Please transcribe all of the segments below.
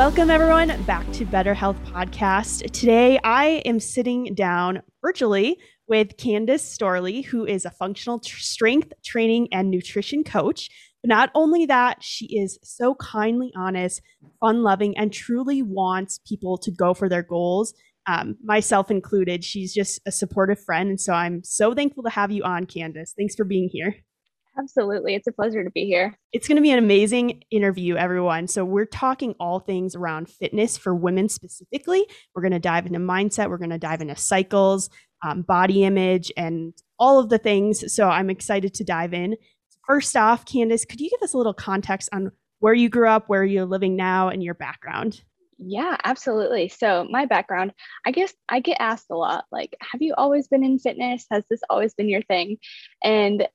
Welcome, everyone, back to Better Health Podcast. Today, I am sitting down virtually with Candace Storley, who is a functional tr- strength training and nutrition coach. But not only that, she is so kindly honest, fun loving, and truly wants people to go for their goals, um, myself included. She's just a supportive friend. And so I'm so thankful to have you on, Candace. Thanks for being here. Absolutely. It's a pleasure to be here. It's going to be an amazing interview, everyone. So, we're talking all things around fitness for women specifically. We're going to dive into mindset, we're going to dive into cycles, um, body image, and all of the things. So, I'm excited to dive in. First off, Candace, could you give us a little context on where you grew up, where you're living now, and your background? Yeah, absolutely. So, my background, I guess I get asked a lot like, have you always been in fitness? Has this always been your thing? And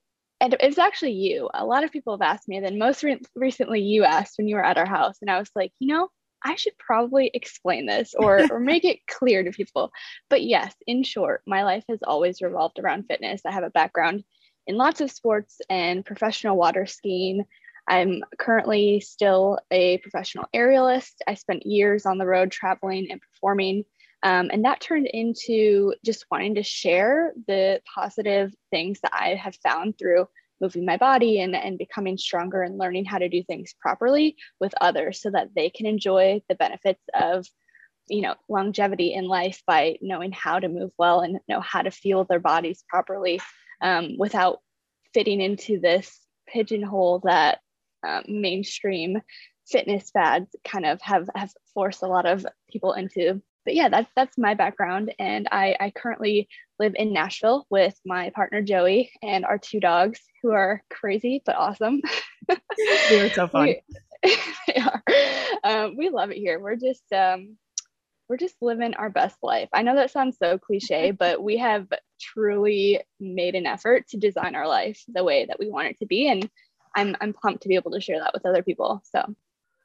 and it's actually you. A lot of people have asked me. And then most re- recently, you asked when you were at our house, and I was like, you know, I should probably explain this or or make it clear to people. But yes, in short, my life has always revolved around fitness. I have a background in lots of sports and professional water skiing. I'm currently still a professional aerialist. I spent years on the road traveling and performing. Um, and that turned into just wanting to share the positive things that I have found through moving my body and, and becoming stronger and learning how to do things properly with others so that they can enjoy the benefits of you know longevity in life by knowing how to move well and know how to feel their bodies properly um, without fitting into this pigeonhole that uh, mainstream fitness fads kind of have have forced a lot of people into but yeah, that's that's my background, and I, I currently live in Nashville with my partner Joey and our two dogs, who are crazy but awesome. they are so fun. We, they are. Um, we love it here. We're just um, we're just living our best life. I know that sounds so cliche, but we have truly made an effort to design our life the way that we want it to be, and I'm I'm pumped to be able to share that with other people. So.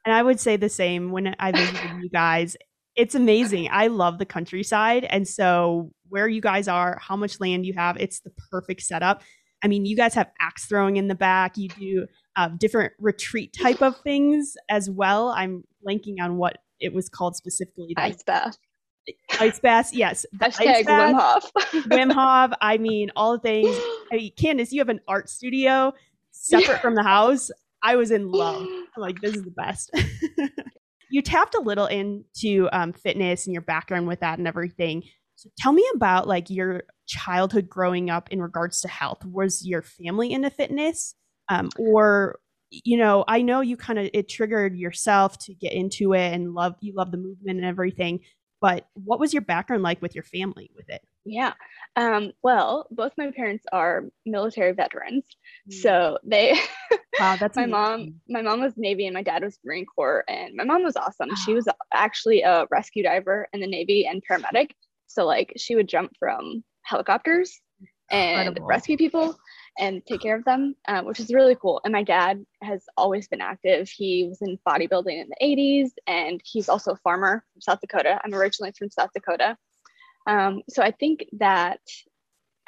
And I would say the same when I visited you guys it's amazing. I love the countryside. And so, where you guys are, how much land you have, it's the perfect setup. I mean, you guys have axe throwing in the back. You do uh, different retreat type of things as well. I'm blanking on what it was called specifically. Ice bath. Ice bath, yes. Hashtag Wim Hof. Wim Hof. I mean, all the things. I mean, Candace, you have an art studio separate yeah. from the house. I was in love. I'm like, this is the best you tapped a little into um, fitness and your background with that and everything. So tell me about like your childhood growing up in regards to health. Was your family into fitness, um, or you know, I know you kind of it triggered yourself to get into it and love you love the movement and everything. But what was your background like with your family with it? Yeah. Um, well, both my parents are military veterans. Mm. So they Wow, that's my amazing. mom. My mom was Navy and my dad was Marine Corps. And my mom was awesome. She was actually a rescue diver in the Navy and paramedic. So like she would jump from helicopters and Incredible. rescue people and take care of them, uh, which is really cool. And my dad has always been active. He was in bodybuilding in the 80s and he's also a farmer from South Dakota. I'm originally from South Dakota. Um, so I think that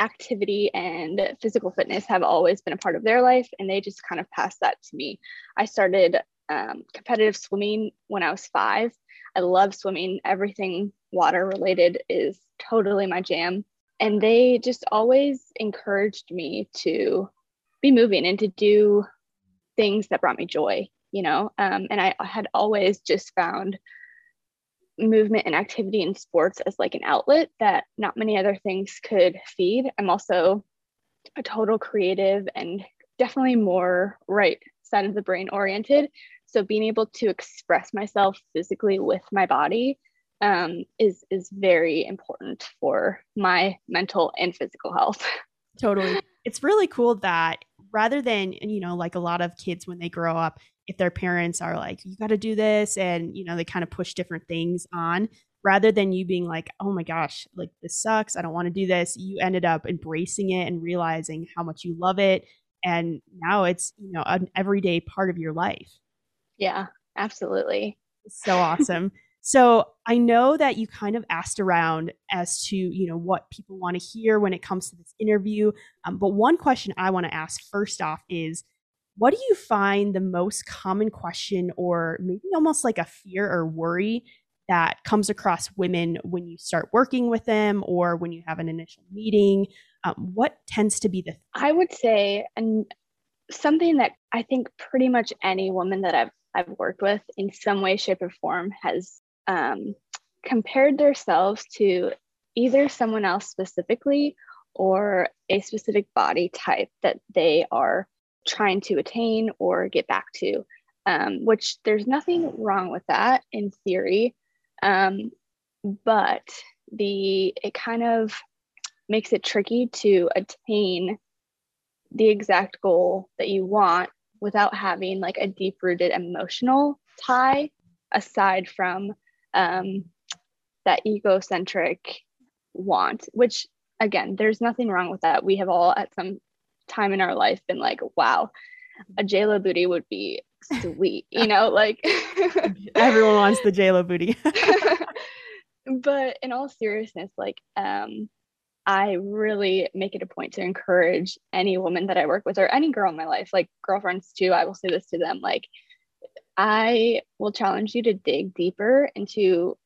activity and physical fitness have always been a part of their life and they just kind of passed that to me. I started um, competitive swimming when I was five. I love swimming. Everything water related is totally my jam. And they just always encouraged me to be moving and to do things that brought me joy, you know. Um, and I had always just found movement and activity in sports as like an outlet that not many other things could feed. I'm also a total creative and definitely more right side of the brain oriented. So being able to express myself physically with my body um, is is very important for my mental and physical health. Totally. It's really cool that rather than you know like a lot of kids when they grow up if their parents are like you got to do this and you know they kind of push different things on rather than you being like oh my gosh like this sucks i don't want to do this you ended up embracing it and realizing how much you love it and now it's you know an everyday part of your life. Yeah absolutely. So awesome so i know that you kind of asked around as to you know what people want to hear when it comes to this interview um, but one question i want to ask first off is what do you find the most common question or maybe almost like a fear or worry that comes across women when you start working with them or when you have an initial meeting? Um, what tends to be the i would say and something that i think pretty much any woman that i've i've worked with in some way shape or form has um, compared themselves to either someone else specifically or a specific body type that they are trying to attain or get back to, um, which there's nothing wrong with that in theory. Um, but the it kind of makes it tricky to attain the exact goal that you want without having like a deep rooted emotional tie aside from um, that egocentric want, which again, there's nothing wrong with that. We have all at some time in our life been like, wow, a JLo booty would be sweet, you know, like everyone wants the JLo booty. but in all seriousness, like um I really make it a point to encourage any woman that I work with or any girl in my life, like girlfriends too. I will say this to them like, I will challenge you to dig deeper into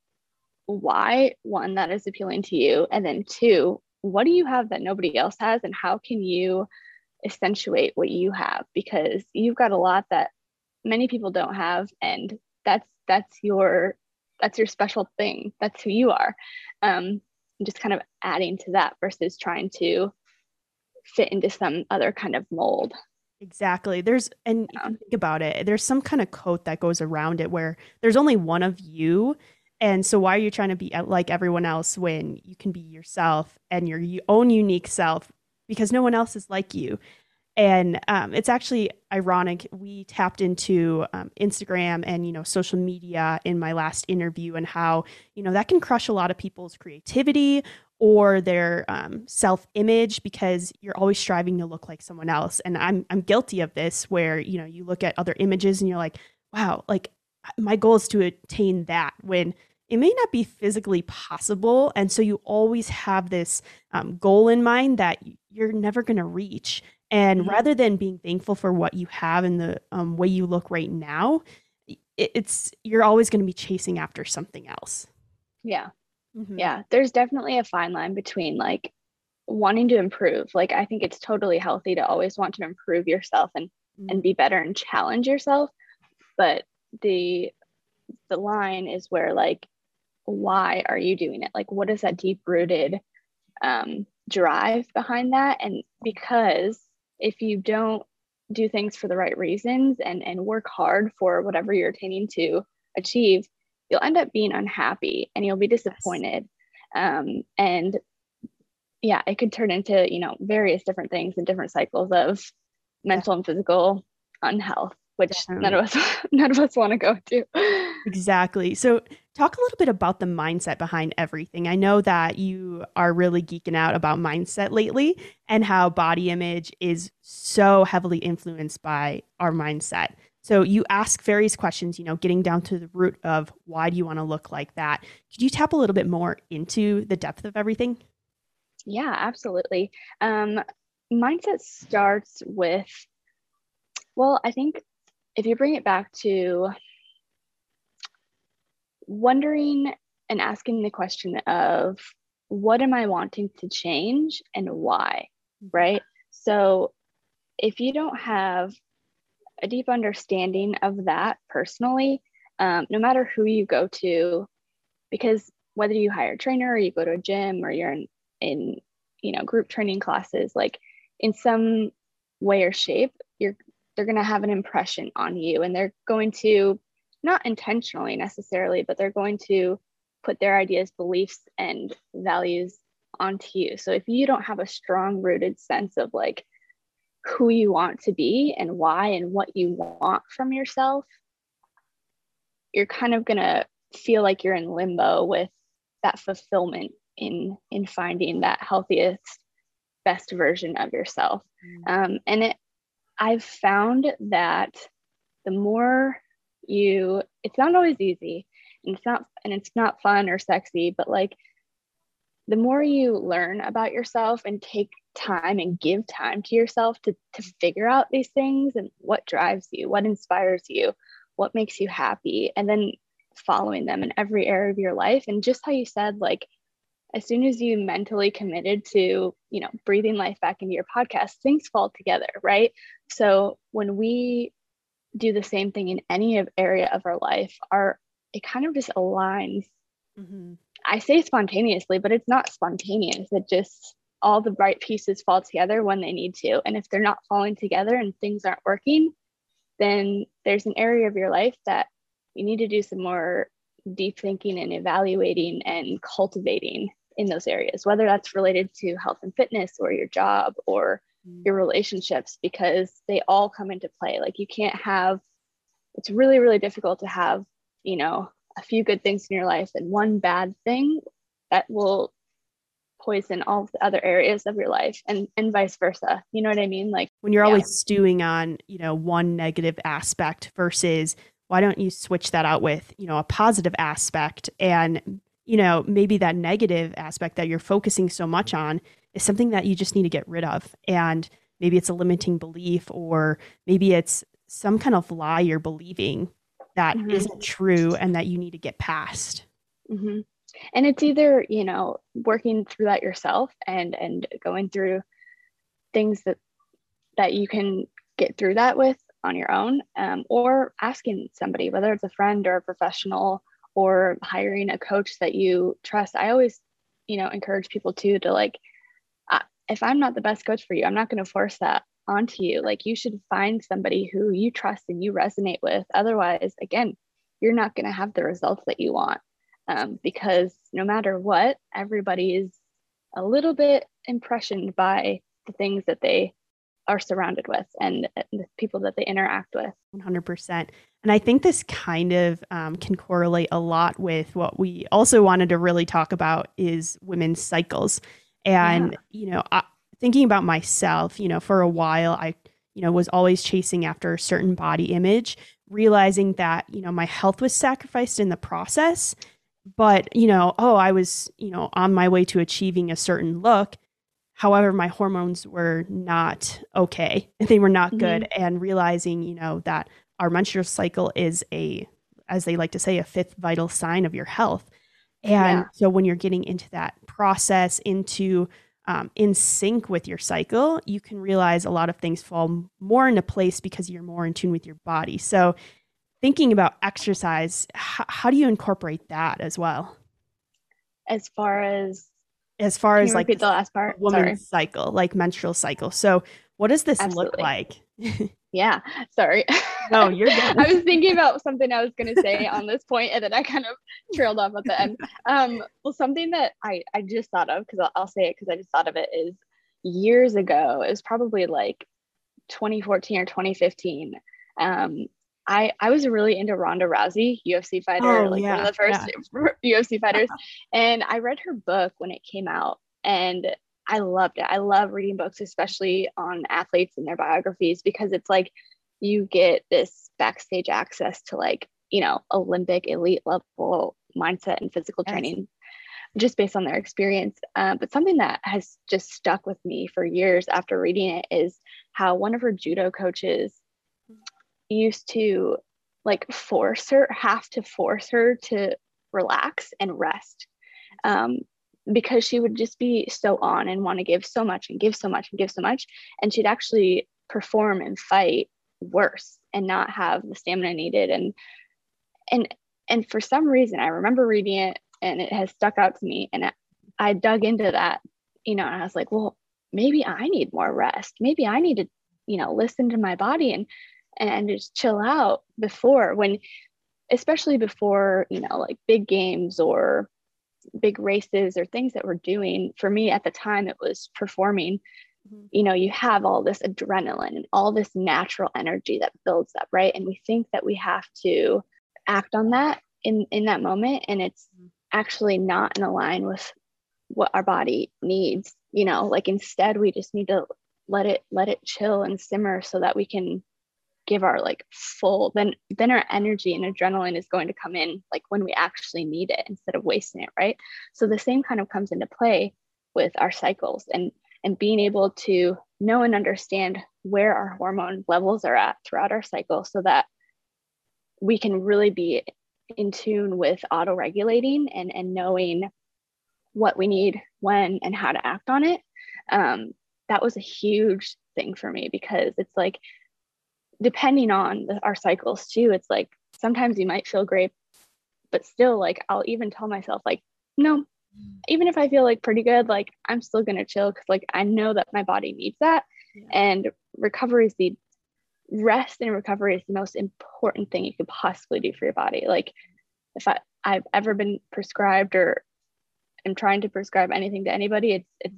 why one that is appealing to you, and then two, what do you have that nobody else has, and how can you accentuate what you have? Because you've got a lot that many people don't have, and that's that's your that's your special thing. That's who you are. Um, just kind of adding to that versus trying to fit into some other kind of mold. Exactly. There's and yeah. think about it, there's some kind of coat that goes around it where there's only one of you. And so why are you trying to be uh, like everyone else when you can be yourself and your own unique self because no one else is like you? and um, it's actually ironic we tapped into um, instagram and you know social media in my last interview and how you know that can crush a lot of people's creativity or their um, self-image because you're always striving to look like someone else and i'm i'm guilty of this where you know you look at other images and you're like wow like my goal is to attain that when it may not be physically possible and so you always have this um, goal in mind that you're never going to reach and mm-hmm. rather than being thankful for what you have and the um, way you look right now, it's you're always going to be chasing after something else. Yeah. Mm-hmm. Yeah. There's definitely a fine line between like wanting to improve. Like I think it's totally healthy to always want to improve yourself and mm-hmm. and be better and challenge yourself. But the the line is where like why are you doing it? Like what is that deep rooted um drive behind that? And because if you don't do things for the right reasons and and work hard for whatever you're attaining to achieve you'll end up being unhappy and you'll be disappointed. Um, and yeah it could turn into you know various different things and different cycles of mental and physical unhealth which Definitely. none of us none of us want to go to. Exactly. So talk a little bit about the mindset behind everything. I know that you are really geeking out about mindset lately and how body image is so heavily influenced by our mindset so you ask various questions you know getting down to the root of why do you want to look like that? Could you tap a little bit more into the depth of everything? Yeah absolutely. Um, mindset starts with well i think if you bring it back to wondering and asking the question of what am I wanting to change and why, right? So if you don't have a deep understanding of that personally, um, no matter who you go to, because whether you hire a trainer or you go to a gym or you're in, in you know group training classes, like in some way or shape, you're they're going to have an impression on you and they're going to not intentionally necessarily but they're going to put their ideas beliefs and values onto you. So if you don't have a strong rooted sense of like who you want to be and why and what you want from yourself you're kind of going to feel like you're in limbo with that fulfillment in in finding that healthiest best version of yourself mm. um, and it I've found that the more you, it's not always easy and it's not, and it's not fun or sexy, but like the more you learn about yourself and take time and give time to yourself to, to figure out these things and what drives you, what inspires you, what makes you happy, and then following them in every area of your life. And just how you said, like, as soon as you mentally committed to, you know, breathing life back into your podcast, things fall together, right? So when we do the same thing in any of area of our life, our it kind of just aligns. Mm-hmm. I say spontaneously, but it's not spontaneous. It just all the right pieces fall together when they need to. And if they're not falling together and things aren't working, then there's an area of your life that you need to do some more deep thinking and evaluating and cultivating in those areas, whether that's related to health and fitness or your job or mm. your relationships, because they all come into play. Like you can't have, it's really, really difficult to have, you know, a few good things in your life and one bad thing that will poison all the other areas of your life and and vice versa. You know what i mean? Like when you're yeah. always stewing on you know one negative aspect versus why don't you switch that out with you know a positive aspect? And you know maybe that negative aspect that you're focusing so much on is something that you just need to get rid of. And maybe it's a limiting belief or maybe it's some kind of lie you're believing that mm-hmm. not true and that you need to get past. Mm-hmm and it's either you know working through that yourself and and going through things that that you can get through that with on your own um, or asking somebody whether it's a friend or a professional or hiring a coach that you trust. I always you know encourage people too to like if i'm not the best coach for you i'm not going to force that onto you. Like you should find somebody who you trust and you resonate with. Otherwise again you're not going to have the results that you want um, because no matter what, everybody is a little bit impressioned by the things that they are surrounded with and the people that they interact with. 100%. And I think this kind of um, can correlate a lot with what we also wanted to really talk about is women's cycles. And, yeah. you know, I, thinking about myself, you know, for a while, I, you know, was always chasing after a certain body image, realizing that, you know, my health was sacrificed in the process but you know oh i was you know on my way to achieving a certain look. However my hormones were not okay. They were not mm-hmm. good and realizing you know that our menstrual cycle is a as they like to say a fifth vital sign of your health. And yeah. so when you're getting into that process into um, in sync with your cycle you can realize a lot of things fall more into place because you're more in tune with your body. So thinking about exercise, how, how do you incorporate that as well? As far as as far as like the last part, woman's Sorry. cycle, like menstrual cycle. So, what does this Absolutely. look like? yeah, sorry. No, you're good. I was thinking about something I was going to say on this point, and then I kind of trailed off at the end. Um, well, something that I I just thought of because I'll, I'll say it because I just thought of it is years ago. It was probably like 2014 or 2015. Um, I I was really into Ronda Rousey, UFC fighter, oh, like yeah, one of the first yeah. UFC fighters, and I read her book when it came out, and I loved it. I love reading books, especially on athletes and their biographies, because it's like you get this backstage access to like you know Olympic elite level mindset and physical yes. training just based on their experience. Uh, but something that has just stuck with me for years after reading it is how one of her judo coaches used to like force her, have to force her to relax and rest. Um, because she would just be so on and want to give so much and give so much and give so much. And she'd actually perform and fight worse and not have the stamina needed. And and and for some reason I remember reading it and it has stuck out to me. And I dug into that, you know, and I was like, well, maybe I need more rest. Maybe I need to, you know, listen to my body. And and just chill out before when especially before you know like big games or big races or things that we're doing for me at the time it was performing mm-hmm. you know you have all this adrenaline and all this natural energy that builds up right and we think that we have to act on that in in that moment and it's mm-hmm. actually not in line with what our body needs you know like instead we just need to let it let it chill and simmer so that we can give our like full then then our energy and adrenaline is going to come in like when we actually need it instead of wasting it right so the same kind of comes into play with our cycles and and being able to know and understand where our hormone levels are at throughout our cycle so that we can really be in tune with auto regulating and, and knowing what we need when and how to act on it. Um, that was a huge thing for me because it's like, depending on the, our cycles too, it's like sometimes you might feel great, but still, like, I'll even tell myself, like, no, even if I feel like pretty good, like, I'm still to chill because, like, I know that my body needs that. Yeah. And recovery is the rest and recovery is the most important thing you could possibly do for your body. Like if I, I've ever been prescribed or am trying to prescribe anything to anybody, it's it's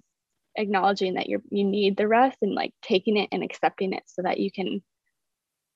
acknowledging that you're you need the rest and like taking it and accepting it so that you can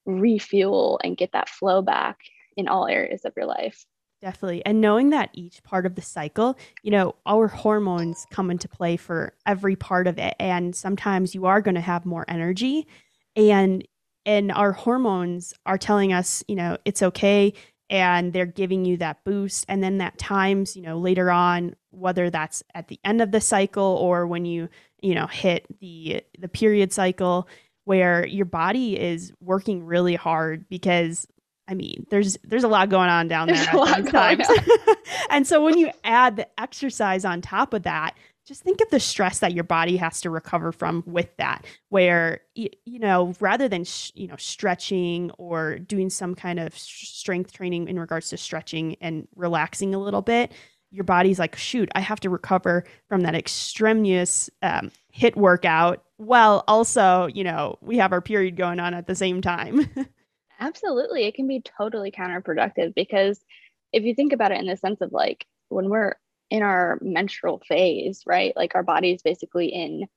refuel and get that flow back in all areas of your life. Definitely. And knowing that each part of the cycle, you know, our hormones come into play for every part of it. And sometimes you are going to have more energy. And and our hormones are telling us, you know, it's okay and they're giving you that boost and then that times, you know, later on whether that's at the end of the cycle or when you, you know, hit the the period cycle where your body is working really hard because I mean, there's there's a lot going on down there times. and so when you add the exercise on top of that, just think of the stress that your body has to recover from with that where you, know rather than sh- you know stretching or doing some kind of strength training in regards to stretching and relaxing a little bit your body's like shoot i have to recover from that extraneous um, HIIT workout while also you know we have our period going on at the same time absolutely it can be totally counterproductive because if you think about it in the sense of like when we're in our menstrual phase, right? Like our body is basically in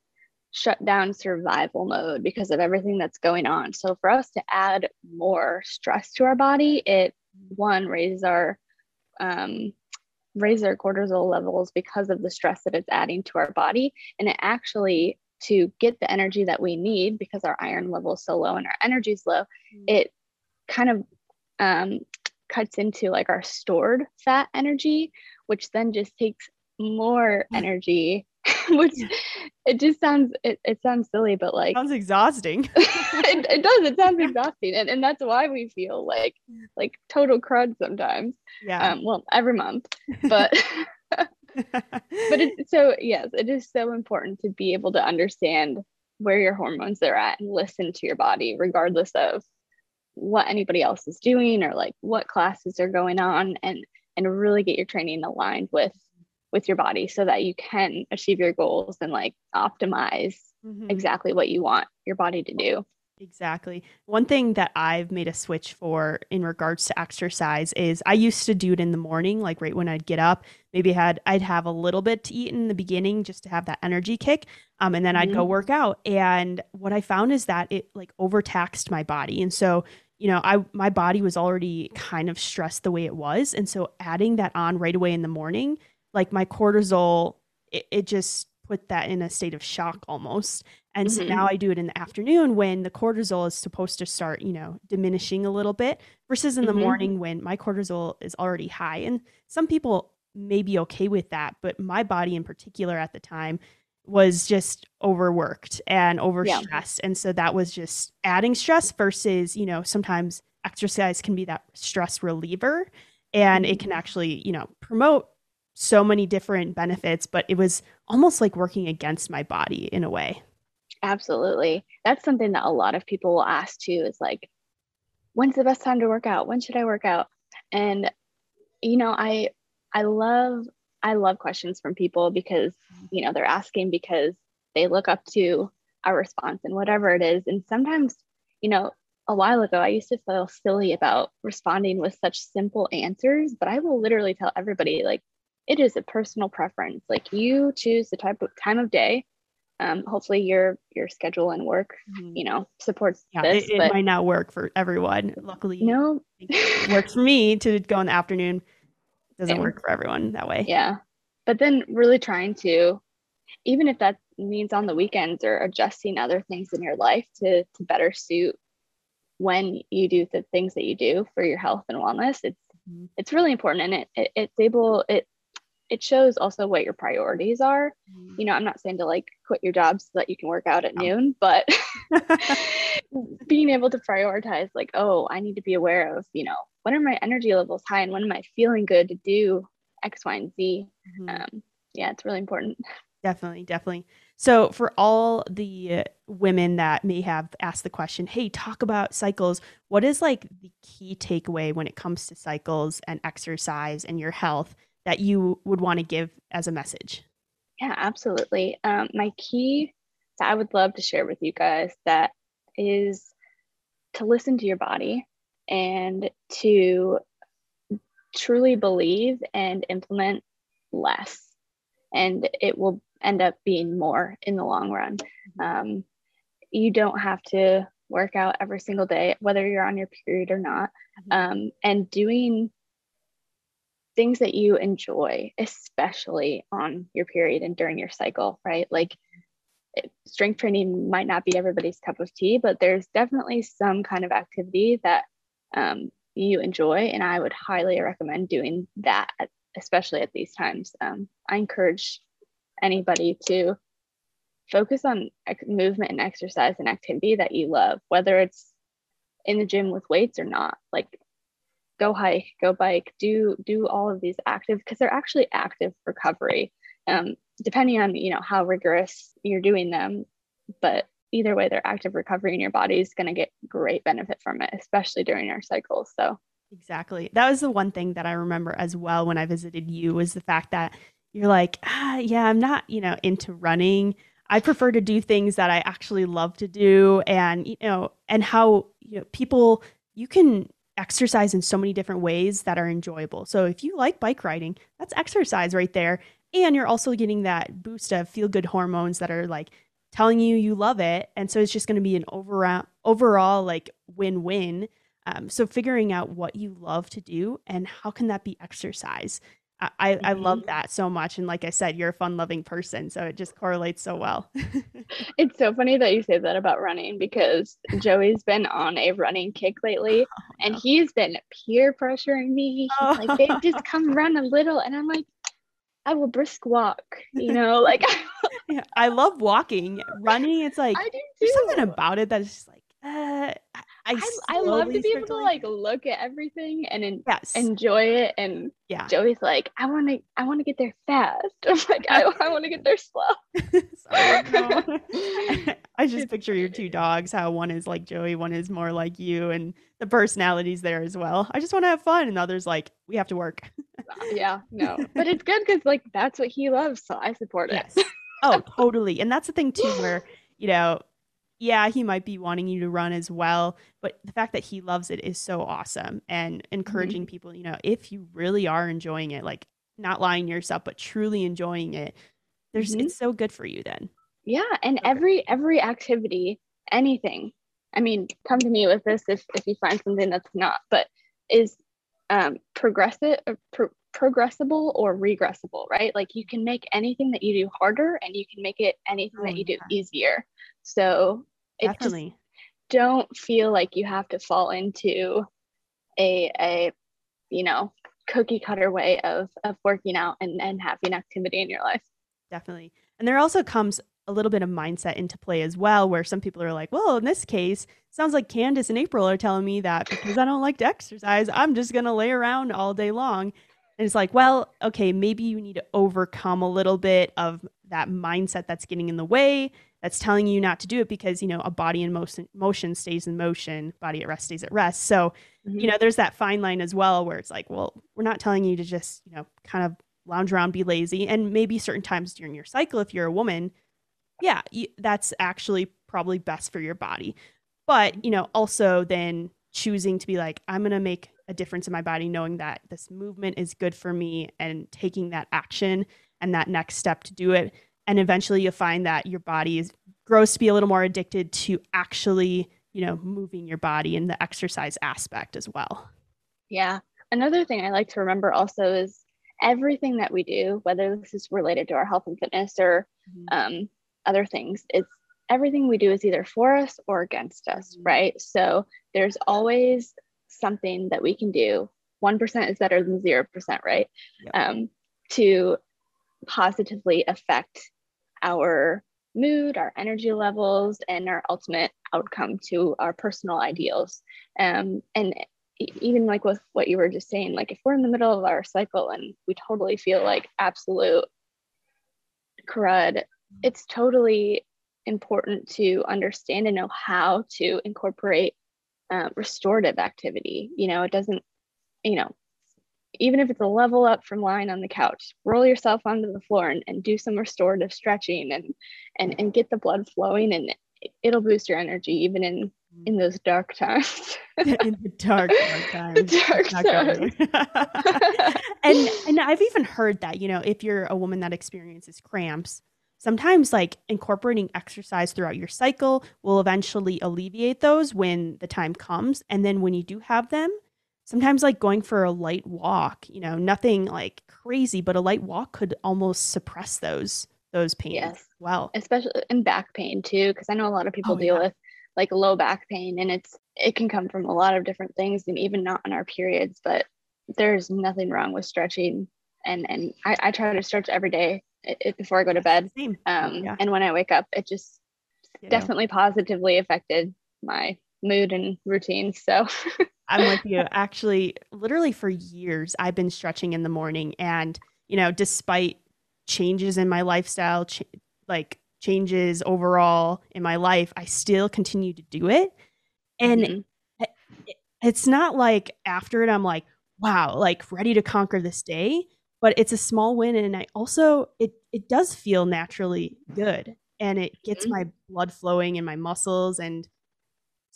shutdown survival mode because of everything that's going on. So for us to add more stress to our body, it one raises our um, raise our cortisol levels because of the stress that it's adding to our body, and it actually to get the energy that we need because our iron level is so low and our energy is low, mm-hmm. it kind of um, cuts into like our stored fat energy, which then just takes more energy which yeah. it just sounds it, it sounds silly but like sounds exhausting it, it, does it sounds exhausting and, and that's why we feel like like total crud sometimes yeah um, well every month but but it so yes it is so important to be able to understand where your hormones are at and listen to your body regardless of what anybody else is doing or like what classes are going on and and really get your training aligned with with your body so that you can achieve your goals and like optimize mm-hmm. exactly what you want your body to do Exactly. One thing that I've made a switch for in regards to exercise is I used to do it in the morning, like right when I'd get up. Maybe had I'd have a little bit to eat in the beginning just to have that energy kick, um, and then mm-hmm. I'd go mm-hmm. work out. And what I found is that it like overtaxed my body, and so you know, I my body was already kind of stressed the way it was, and so adding that on right away in the morning, like my cortisol, it, it just put that in a state of shock almost. And mm-hmm. so now I do it in the afternoon when the cortisol is supposed to start, you know, diminishing a little bit versus in the mm-hmm. morning when my cortisol is already high. And some people may be okay with that, but my body in particular at the time was just overworked and overstressed. Yeah. And so that was just adding stress versus, you know, sometimes exercise can be that stress reliever and it can mm-hmm. actually, you know, promote so many different benefits, but it was almost like working against my body in a way. Absolutely. That's something that a lot of people will ask too is like, when's the best time to work out? When should I work out? And, you know, I, I love I love questions from people because, mm-hmm. you know, they're asking because they look up to our response and whatever it is. And sometimes, you know, a while ago, I used to feel silly about responding with such simple answers, but I will literally tell everybody like, it is a personal preference. Like you choose the type of time of day. Um, hopefully your your schedule and work, mm-hmm. you know, supports yeah, this. It, it might not work for everyone. Luckily, no, it works for me to go in the afternoon doesn't work for everyone that way. Yeah. But then really trying to, even if that means on the weekends or adjusting other things in your life to to better suit when you do the things that you do for your health and wellness, it's mm-hmm. it's really important and it, it it's able it it shows also what your priorities are. Mm-hmm. You know, I'm not saying to like quit your job so that you can work out at noon, but being able to prioritize, like, oh, I need to be aware of, you know, when are my energy levels high and when am I feeling good to do X, Y, and Z. Mm-hmm. Um, yeah, it's really important. Definitely, definitely. So, for all the women that may have asked the question, hey, talk about cycles, what is like the key takeaway when it comes to cycles and exercise and your health that you would want to give as a message? Yeah, absolutely. Um, my key that I would love to share with you guys that is to listen to your body and to truly believe and implement less. And it will end up being more in the long run. Mm-hmm. Um, you don't have to work out every single day, whether you're on your period or not. Mm-hmm. Um, and doing things that you enjoy, especially on your period and during your cycle, right? Like strength training might not be everybody's cup of tea, but there's definitely some kind of activity that um, you enjoy. And I would highly recommend doing that, especially at these times. Um, I encourage anybody to focus on movement and exercise and activity that you love, whether it's in the gym with weights or not. Like go hike, go bike, do do all of these active because they're actually active recovery. Um, depending on you know how rigorous you're doing them, but either way, they're active recovery, and your body is going to get great benefit from it, especially during our cycles. So exactly, that was the one thing that I remember as well when I visited you was the fact that you're like, ah, yeah, I'm not, you know, into running. I prefer to do things that I actually love to do, and you know, and how you know people you can exercise in so many different ways that are enjoyable. So if you like bike riding, that's exercise right there, and you're also getting that boost of feel good hormones that are like telling you you love it, and so it's just going to be an overall overall like win win. Um, so figuring out what you love to do and how can that be exercise I, mm-hmm. I love mm-hmm. that so much. And like I said, you're a fun loving person. So it just correlates so well. it's so funny that you say that about running because Joey's been on a running kick lately oh, and no. he's been peer pressuring me. Oh. Like, they just come run a little. And I'm like, I will brisk walk, you know, like yeah, I love walking. Running, it's like there's something about it that is just like, uh, I, I, I love to be able to like look at everything and en- yes. enjoy it. And yeah, Joey's like, I want to, I want to get there fast. I'm like, I, I want to get there slow. I just picture your two dogs. How one is like Joey, one is more like you, and the personalities there as well. I just want to have fun, and the other's like, we have to work. Uh, yeah, no, but it's good because like that's what he loves, so I support it. Yes. Oh, totally. And that's the thing too, where you know yeah, he might be wanting you to run as well, but the fact that he loves it is so awesome and mm-hmm. encouraging mm-hmm. people, you know, if you really are enjoying it, like not lying to yourself, but truly enjoying it, there's mm-hmm. it's so good for you then. Yeah, and okay. every every activity, anything. I mean, come to me with this if if you find something that's not, but is um progressive uh, pro- progressible or regressible, right? Like you can make anything that you do harder and you can make it anything oh, that you do easier. So definitely don't feel like you have to fall into a a you know cookie cutter way of of working out and and having activity in your life. Definitely. And there also comes a little bit of mindset into play as well, where some people are like, well, in this case, sounds like Candace and April are telling me that because I don't like to exercise, I'm just going to lay around all day long. And it's like, well, okay, maybe you need to overcome a little bit of that mindset that's getting in the way that's telling you not to do it because you know a body in motion motion stays in motion body at rest stays at rest. So mm-hmm. you know there's that fine line as well where it's like well we're not telling you to just you know kind of lounge around be lazy. And maybe certain times during your cycle if you're a woman yeah you, that's actually probably best for your body. But you know also then choosing to be like i'm going to make a difference in my body knowing that this movement is good for me and taking that action and that next step to do it and eventually you'll find that your body is grows to be a little more addicted to actually you know moving your body and the exercise aspect as well yeah another thing i like to remember also is everything that we do whether this is related to our health and fitness or mm-hmm. um, other things it's everything we do is either for us or against us mm-hmm. right so there's always something that we can do 1% is better than 0% right yep. um, to positively affect our mood, our energy levels, and our ultimate outcome to our personal ideals. Um, and even like with what you were just saying, like if we're in the middle of our cycle and we totally feel like absolute crud, it's totally important to understand and know how to incorporate uh, restorative activity. You know, it doesn't, you know, even if it's a level up from lying on the couch, roll yourself onto the floor and, and do some restorative stretching and, and, and get the blood flowing and it'll boost your energy even in, in mm-hmm. those dark times. in the dark, dark times. dark times. and, and I've even heard that, you know, if you're a woman that experiences cramps, sometimes like incorporating exercise throughout your cycle will eventually alleviate those when the time comes. And then when you do have them, sometimes like going for a light walk, you know, nothing like crazy, but a light walk could almost suppress those those pains. Yes. Well, especially in back pain too, because I know a lot of people oh, deal yeah. with like low back pain, and it's it can come from a lot of different things, and even not in our periods. But there's nothing wrong with stretching, and and I, I try to stretch every day it, before I go to bed. Same. Um, yeah. and when I wake up, it just definitely positively affected my mood and routine. So I'm with you. Actually, literally for years, I've been stretching in the morning. And, you know, despite changes in my lifestyle, ch- like changes overall in my life, I still continue to do it. And mm-hmm. it, it's not like after it, I'm like, wow, like ready to conquer this day. But it's a small win. And I also, it, it does feel naturally good and it gets mm-hmm. my blood flowing in my muscles and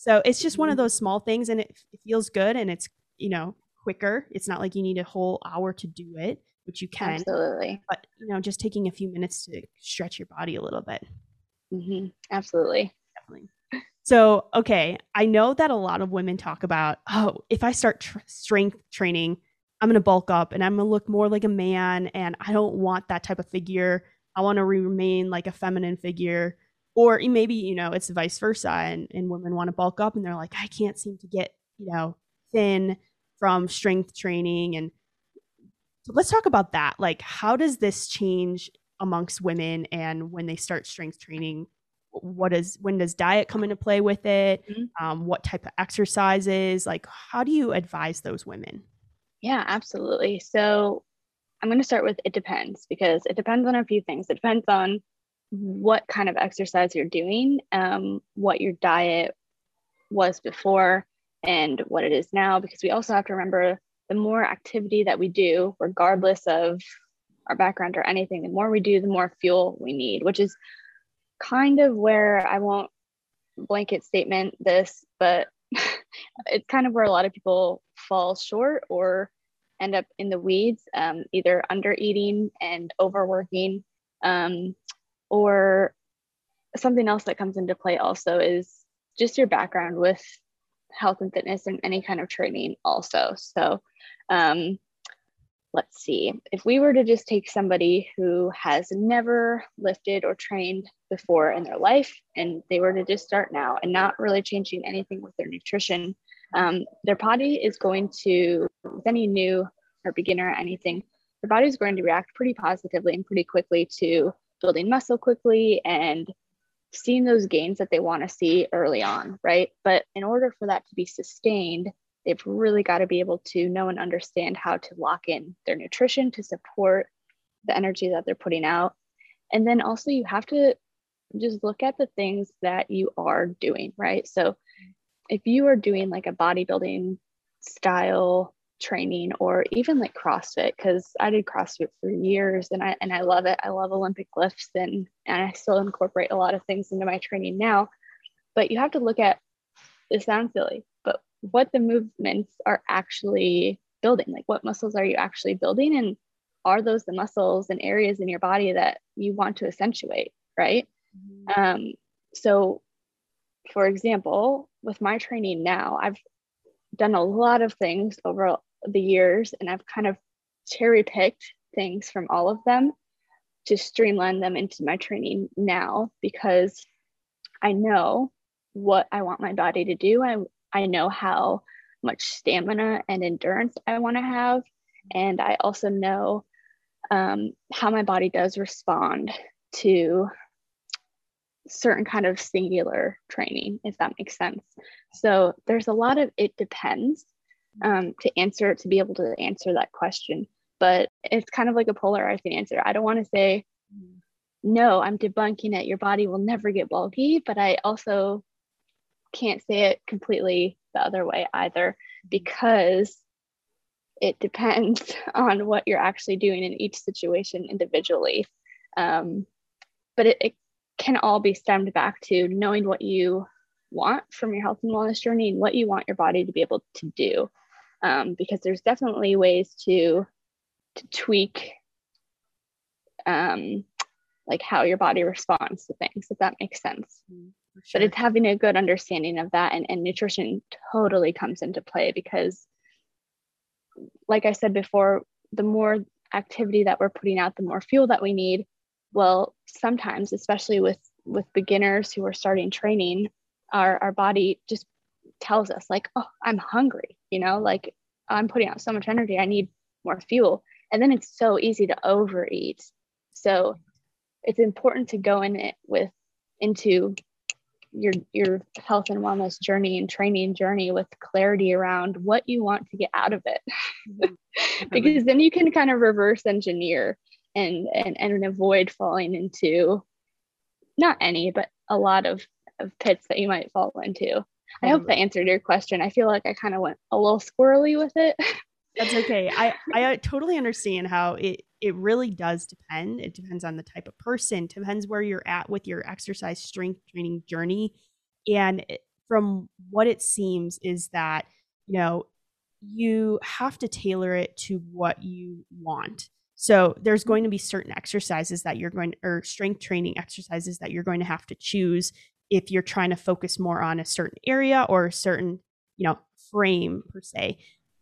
so it's just one of mm-hmm. those small things and it, it feels good and it's, you know, quicker. It's not like you need a whole hour to do it, which you can. Absolutely. But, you know, just taking a few minutes to stretch your body a little bit. Mm-hmm. Absolutely. Definitely. So, okay, I know that a lot of women talk about, oh, if I start tr- strength training, I'm going to bulk up and I'm going to look more like a man and I don't want that type of figure. I want to remain like a feminine figure or maybe you know it's vice versa and, and women want to bulk up and they're like i can't seem to get you know thin from strength training and so let's talk about that. Like how does this change amongst women and when they start strength training what is when does diet come into play with it? Mm-hmm. um, what type of exercises? Like how do you advise those women? Yeah absolutely. So i'm going to start with it depends because it depends on a few things. It depends on what kind of exercise you're doing, um, what your diet was before, and what it is now. Because we also have to remember the more activity that we do, regardless of our background or anything, the more we do, the more fuel we need, which is kind of where I won't blanket statement this, but it's kind of where a lot of people fall short or end up in the weeds, um, either under eating and overworking, um, or something else that comes into play also is just your background with health and fitness and any kind of training also. So um, let's see. If we were to just take somebody who has never lifted or trained before in their life and they were to just start now and not really changing anything with their nutrition um, their body is going to with any new or beginner or anything their body is going to react pretty positively and pretty quickly to building muscle quickly and seeing those gains that they want to see early on, right? But in order for that to be sustained, they've really got to be able to know and understand how to lock in their nutrition to support the energy that they're putting out. And then also, you have to just look at the things that you are doing, right? So, if you are doing like a bodybuilding style training or even like CrossFit because I did CrossFit for years and I and I love it. I love Olympic lifts and and I still incorporate a lot of things into my training now. But you have to look at it sounds silly, but what the movements are actually building. Like what muscles are you actually building and are those the muscles and areas in your body that you want to accentuate, right? Mm-hmm. Um, so for example, with my training now, I've done a lot of things over the years and I've kind of cherry picked things from all of them to streamline them into my training now because I know what I want my body to do. I, I know how much stamina and endurance I want to have. And I also know um, how my body does respond to certain kind of singular training, if that makes sense. So there's a lot of it depends um, to answer to be able to answer that question. But it's kind of like a polarizing answer. I don't want to say no, I'm debunking it. Your body will never get bulky, but I also can't say it completely the other way either because it depends on what you're actually doing in each situation individually. Um, but it, it can all be stemmed back to knowing what you want from your health and wellness journey and what you want your body to be able to do. Um, because there's definitely ways to to tweak um, like how your body responds to things, if that makes sense. Mm, sure. But it's having a good understanding of that and, and nutrition totally comes into play because like I said before, the more activity that we're putting out, the more fuel that we need. Well, sometimes, especially with with beginners who are starting training, our our body just tells us like, "Oh, I'm hungry," you know, like I'm putting out so much energy, I need more fuel. And then it's so easy to overeat. So it's important to go in it with into your your health and wellness journey and training journey with clarity around what you want to get out of it mm-hmm. because then you can kind of reverse engineer and, and and avoid falling into not any but a lot of, of pits that you might fall into i hope that um, answered your question i feel like i kind of went a little squirrely with it that's okay i i uh, totally understand how it it really does depend. It depends on the type of person, depends where you're at with your exercise strength training journey. And from what it seems is that, you know, you have to tailor it to what you want. So there's going to be certain exercises that you're going or strength training exercises that you're going to have to choose if you're trying to focus more on a certain area or a certain, you know, frame per se.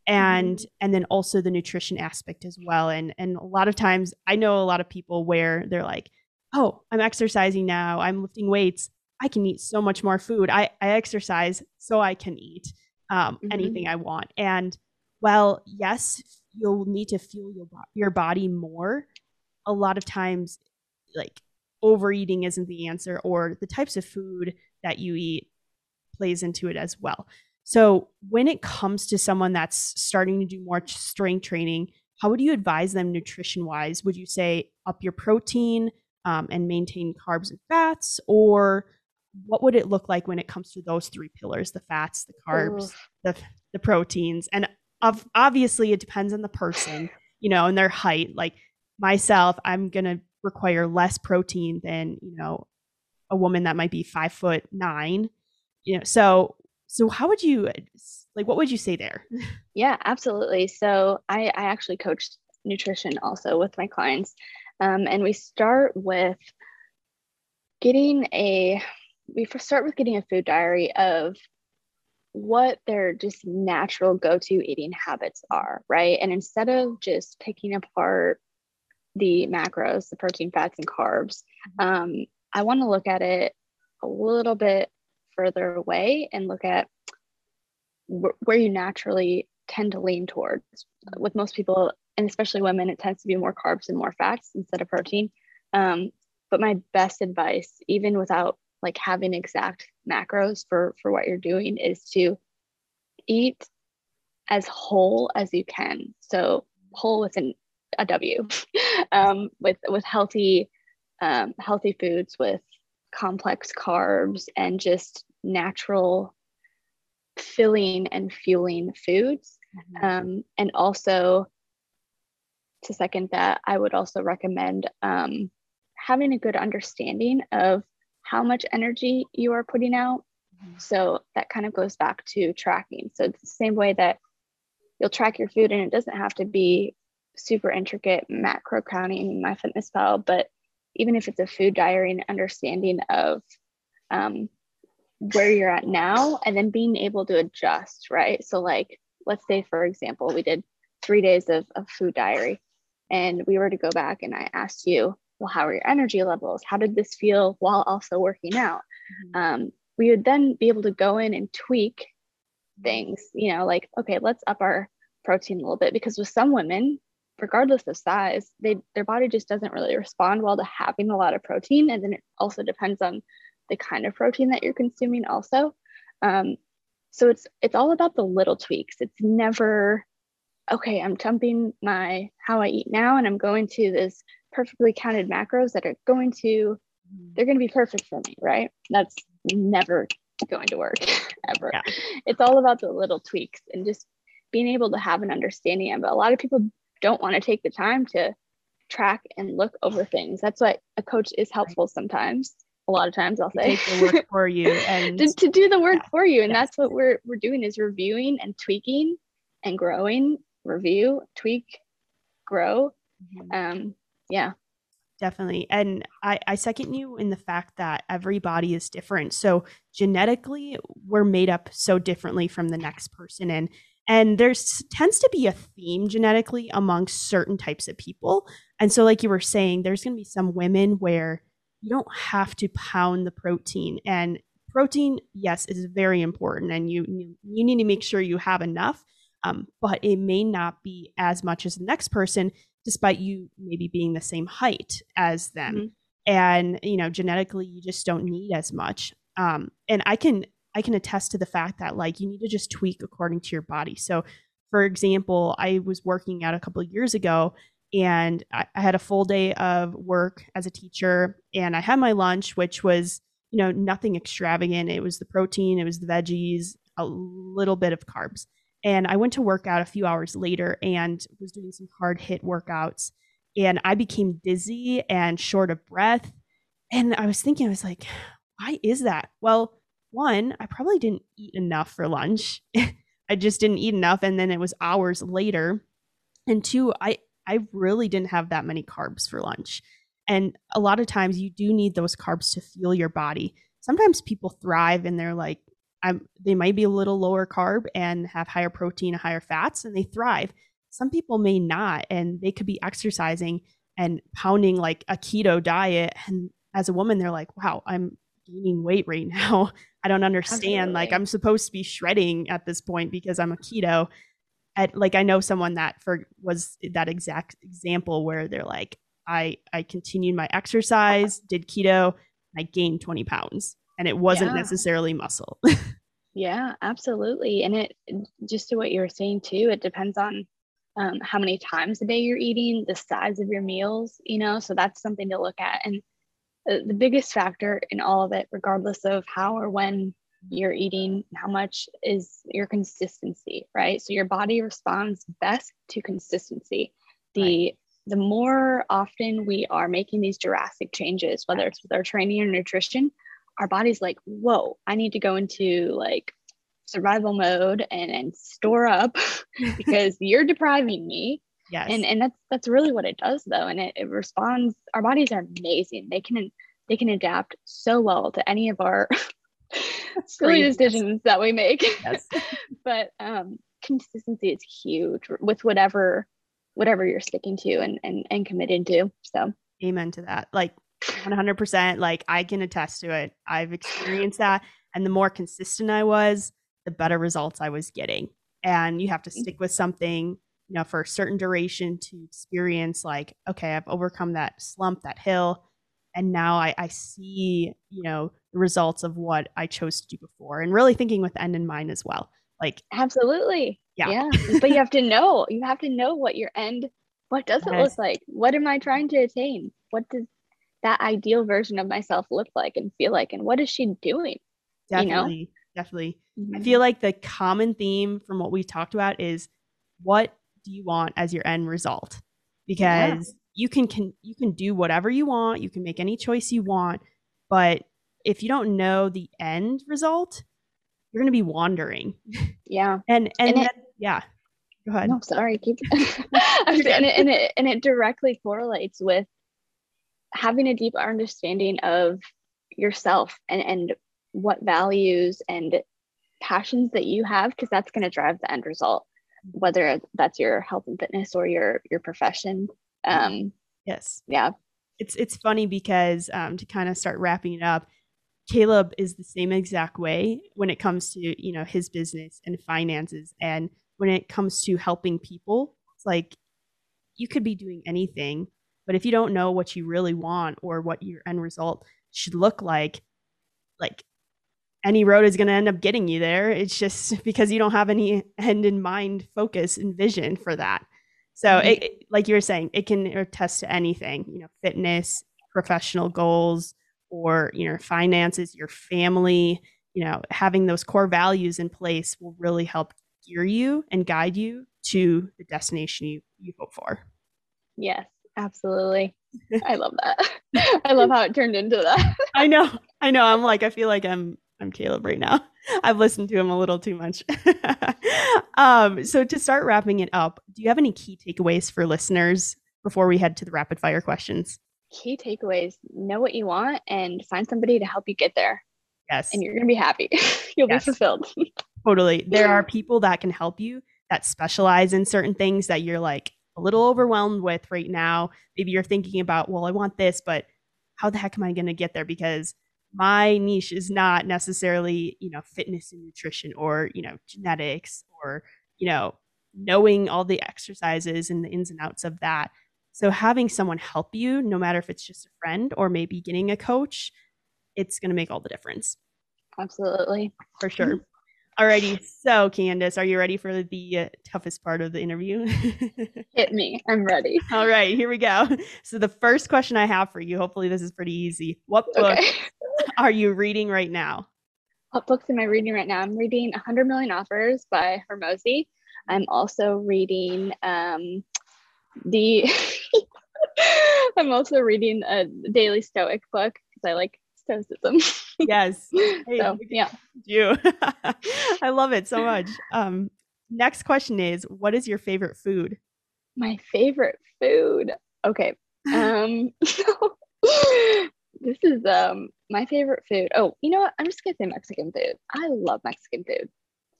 And mm-hmm. and then also the nutrition aspect as well. And and a lot of times i know a lot of people where they're like oh i'm exercising now. I'm lifting weights. I can eat so much more food. I i exercise so i can eat um, mm-hmm. anything i want. And well yes you'll need to fuel your, your body more. A lot of times like overeating isn't the answer or the types of food that you eat plays into it as well so, when it comes to someone that's starting to do more strength training, how would you advise them nutrition wise? Would you say up your protein um, and maintain carbs and fats? Or what would it look like when it comes to those three pillars the fats, the carbs, the, the proteins? And of, obviously, it depends on the person, you know, and their height. Like myself, I'm going to require less protein than, you know, a woman that might be five foot nine. You know, so so how would you like what would you say there? Yeah, absolutely. So I, I actually coach nutrition also with my clients. Um, and we start with getting a we start with getting a food diary of what their just natural go-to eating habits are, right? And instead of just picking apart the macros, the protein, fats, and carbs, mm-hmm. um, I want to look at it a little bit further away and look at wh- where you naturally tend to lean towards. With most people, and especially women, it tends to be more carbs and more fats instead of protein. Um, but my best advice, even without like having exact macros for for what you're doing, is to eat as whole as you can. So whole with an, a W, um, with with healthy um, healthy foods with complex carbs and just natural filling and fueling foods. Mm-hmm. Um, and also, to second that, I would also recommend um, having a good understanding of how much energy you are putting out. Mm-hmm. So that kind of goes back to tracking. So it's the same way that you'll track your food, and it doesn't have to be super intricate macro counting in MyFitnessPal, but even if it's a food diary and understanding of um, where you're at now and then being able to adjust, right? So, like, let's say, for example, we did three days of, of food diary and we were to go back and I asked you, well, how are your energy levels? How did this feel while also working out? Mm-hmm. Um, we would then be able to go in and tweak things, you know, like, okay, let's up our protein a little bit because with some women, regardless of size, they their body just doesn't really respond well to having a lot of protein. And then it also depends on the kind of protein that you're consuming also. Um, so it's it's all about the little tweaks. It's never okay, I'm dumping my how I eat now and I'm going to this perfectly counted macros that are going to they're going to be perfect for me, right? That's never going to work ever. Yeah. It's all about the little tweaks and just being able to have an understanding of it. A lot of people don't want to take the time to track and look over things. That's why a coach is helpful sometimes. A lot of times I'll say the work for you and to, to, do the work yeah. for you. And that's what we're we're doing is reviewing and tweaking and growing, review, tweak, grow. Mm-hmm. Um, yeah. Definitely. And I, I second you in the fact that every body is different. So genetically, we're made up so differently from the next person. And and there's tends to be a theme genetically among certain types of people. And so, like you were saying, there's going to be some women where you don't have to pound the protein. And protein, yes, is very important, and you you need to make sure you have enough. Um, but it may not be as much as the next person, despite you maybe being the same height as them. Mm-hmm. And you know, genetically, you just don't need as much. Um, and I can I can attest to the fact that like you need to just tweak according to your body. So, for example, I was working out a couple of years ago and I, I had a full day of work as a teacher and I had my lunch, which was, you know, nothing extravagant. It was the protein, it was the veggies, a little bit of carbs. And I went to work out a few hours later and was doing some hard hit workouts. And I became dizzy and short of breath. And I was thinking, I was like, why is that? Well, one, I probably didn't eat enough for lunch. I just didn't eat enough. And then it was hours later. And two, I, I really didn't have that many carbs for lunch. And a lot of times you do need those carbs to fuel your body. Sometimes people thrive and they're like, I'm, they might be a little lower carb and have higher protein higher fats and they thrive. Some people may not, and they could be exercising and pounding like a keto diet. And as a woman, they're like, wow, I'm gaining weight right now. I don't understand. Absolutely. Like I'm supposed to be shredding at this point because I'm a keto. At like I know someone that for was that exact example where they're like, I I continued my exercise, did keto, I gained 20 pounds. And it wasn't yeah. necessarily muscle. yeah, absolutely. And it just to what you were saying too, it depends on um, how many times a day you're eating, the size of your meals, you know, so that's something to look at. And Uh, the biggest factor in all of it, regardless of how or when you're eating, how much is your consistency, right? So your body responds best to consistency. The right. the more often we are making these drastic changes, whether it's with our training or nutrition, our body's like, whoa, I need to go into like survival mode and, and store up because you're depriving me Yes. And and that's that's really what it does though. And it, it responds our bodies are amazing. They can they can adapt so well to any of our silly decisions that we make. Yes. but um consistency is huge with whatever whatever you're sticking to and and, and committed to. So amen to that. Like 100% like I can attest to it. I've experienced that and the more consistent I was, the better results I was getting. And you have to stick with something you know, for a certain duration to experience like, okay, I've overcome that slump, that hill, and now I, I see, you know, the results of what I chose to do before, and really thinking with the end in mind as well. Like, absolutely, yeah, yeah. but you have to know, you have to know what your end, what does it look like? What am I trying to attain? What does that ideal version of myself look like and feel like, and what is she doing? Definitely, you know? definitely. Mm-hmm. I feel like the common theme from what we've talked about is what do you want as your end result? Because yeah. you can, can you can do whatever you want, you can make any choice you want, but if you don't know the end result, you're going to be wandering. Yeah. and and, and it, yeah. Go ahead. No, sorry. Keep and, it, and it and it directly correlates with having a deep understanding of yourself and and what values and passions that you have because that's going to drive the end result whether that's your health and fitness or your your profession um yes. yeah. It's it's funny because um to kind of start wrapping it up caleb is the same exact way when it comes to you know his business and finances. And when it comes to helping people it's like you could be doing anything, but if you don't know what you really want or what your end result should look like, like any road is going to end up getting you there. It's just because you don't have any end in mind focus and vision for that. So, mm-hmm. it, like you were saying, it can attest to anything, you know, fitness, professional goals, or, you know, finances, your family, you know, having those core values in place will really help gear you and guide you to the destination you, you hope for. Yes, absolutely. I love that. I love how it turned into that. I know. I know. I'm like, I feel like I'm I'm Caleb right now. I've listened to him a little too much. um, so to start wrapping it up, do you have any key takeaways for listeners before we head to the rapid fire questions? Key takeaways: know what you want and find somebody to help you get there. Yes. And you're gonna be happy. You'll yes. be fulfilled. totally. There are people that can help you that specialize in certain things that you're like a little overwhelmed with right now. Maybe you're thinking about, well, I want this, but how the heck am I going to get there? Because my niche is not necessarily, you know, fitness and nutrition or, you know, genetics or, you know, knowing all the exercises and the ins and outs of that. So having someone help you, no matter if it's just a friend or maybe getting a coach, it's going to make all the difference. Absolutely. For sure. Alrighty, so Candace, are you ready for the uh, toughest part of the interview? Hit me. I'm ready. All right, here we go. So the first question I have for you, hopefully this is pretty easy. What book okay. are you reading right now? What books am I reading right now? I'm reading 100 Million Offers by Hormozi. I'm also reading um, the. I'm also reading a daily Stoic book because I like Stoicism. yes. Hey, so, yeah. You. I love it so much. Um, next question is what is your favorite food? My favorite food. Okay. Um this is um my favorite food. Oh, you know what? I'm just gonna say Mexican food. I love Mexican food.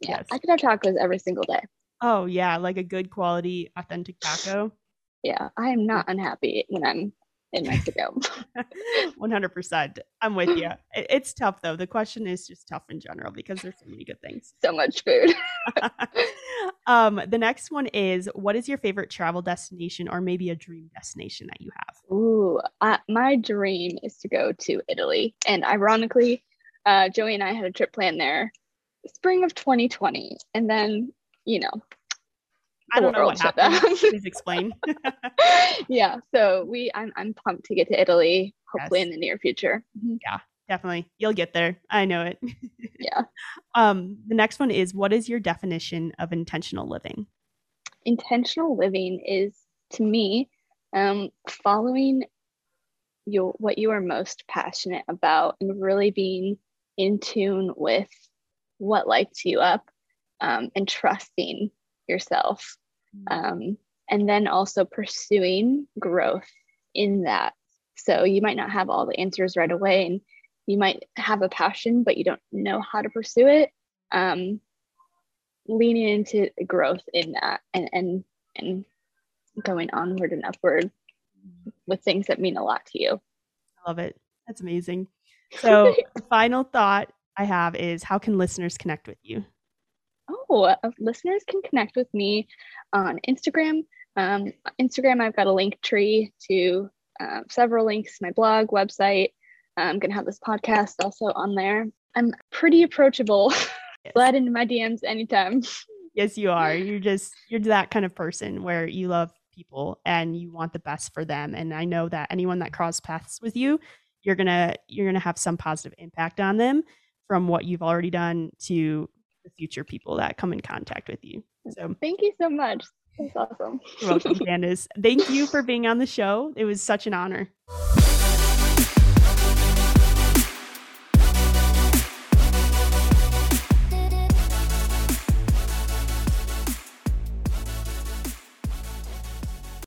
Yeah, yes. I could have tacos every single day. Oh yeah, like a good quality, authentic taco. Yeah, I am not unhappy when I'm in Mexico. 100%. I'm with you. It's tough though. The question is just tough in general because there's so many good things. So much food. um, the next one is what is your favorite travel destination or maybe a dream destination that you have? Ooh, uh, my dream is to go to Italy. And ironically, uh, Joey and I had a trip planned there spring of 2020. And then, you know, I don't know what happened. Please explain. yeah, so we I'm I'm pumped to get to Italy hopefully yes. in the near future. Mm-hmm. Yeah, definitely. You'll get there. I know it. yeah. Um the next one is what is your definition of intentional living? Intentional living is to me um following your what you are most passionate about and really being in tune with what lights you up um, and trusting yourself. Mm. Um, and then also pursuing growth in that. So you might not have all the answers right away, and you might have a passion, but you don't know how to pursue it. Um, leaning into growth in that and and and going onward and upward with things that mean a lot to you. I love it. That's amazing. So, the final thought I have is how can listeners connect with you? Oh, listeners can connect with me on Instagram. Um, Instagram, I've got a Linktree to uh, several links, my blog, website. I'm going to have this podcast also on there. I'm pretty approachable. Yes. Slide into my DMs anytime. Yes, you are. You're just, you're that kind of person where you love people and you want the best for them. And I know that anyone that cross paths with you, you're going to, you're going to have some positive impact on them from what you've already done to the future people that come in contact with you. So thank you so much. That's awesome. You're welcome, Candace. Thank you for being on the show. It was such an honor.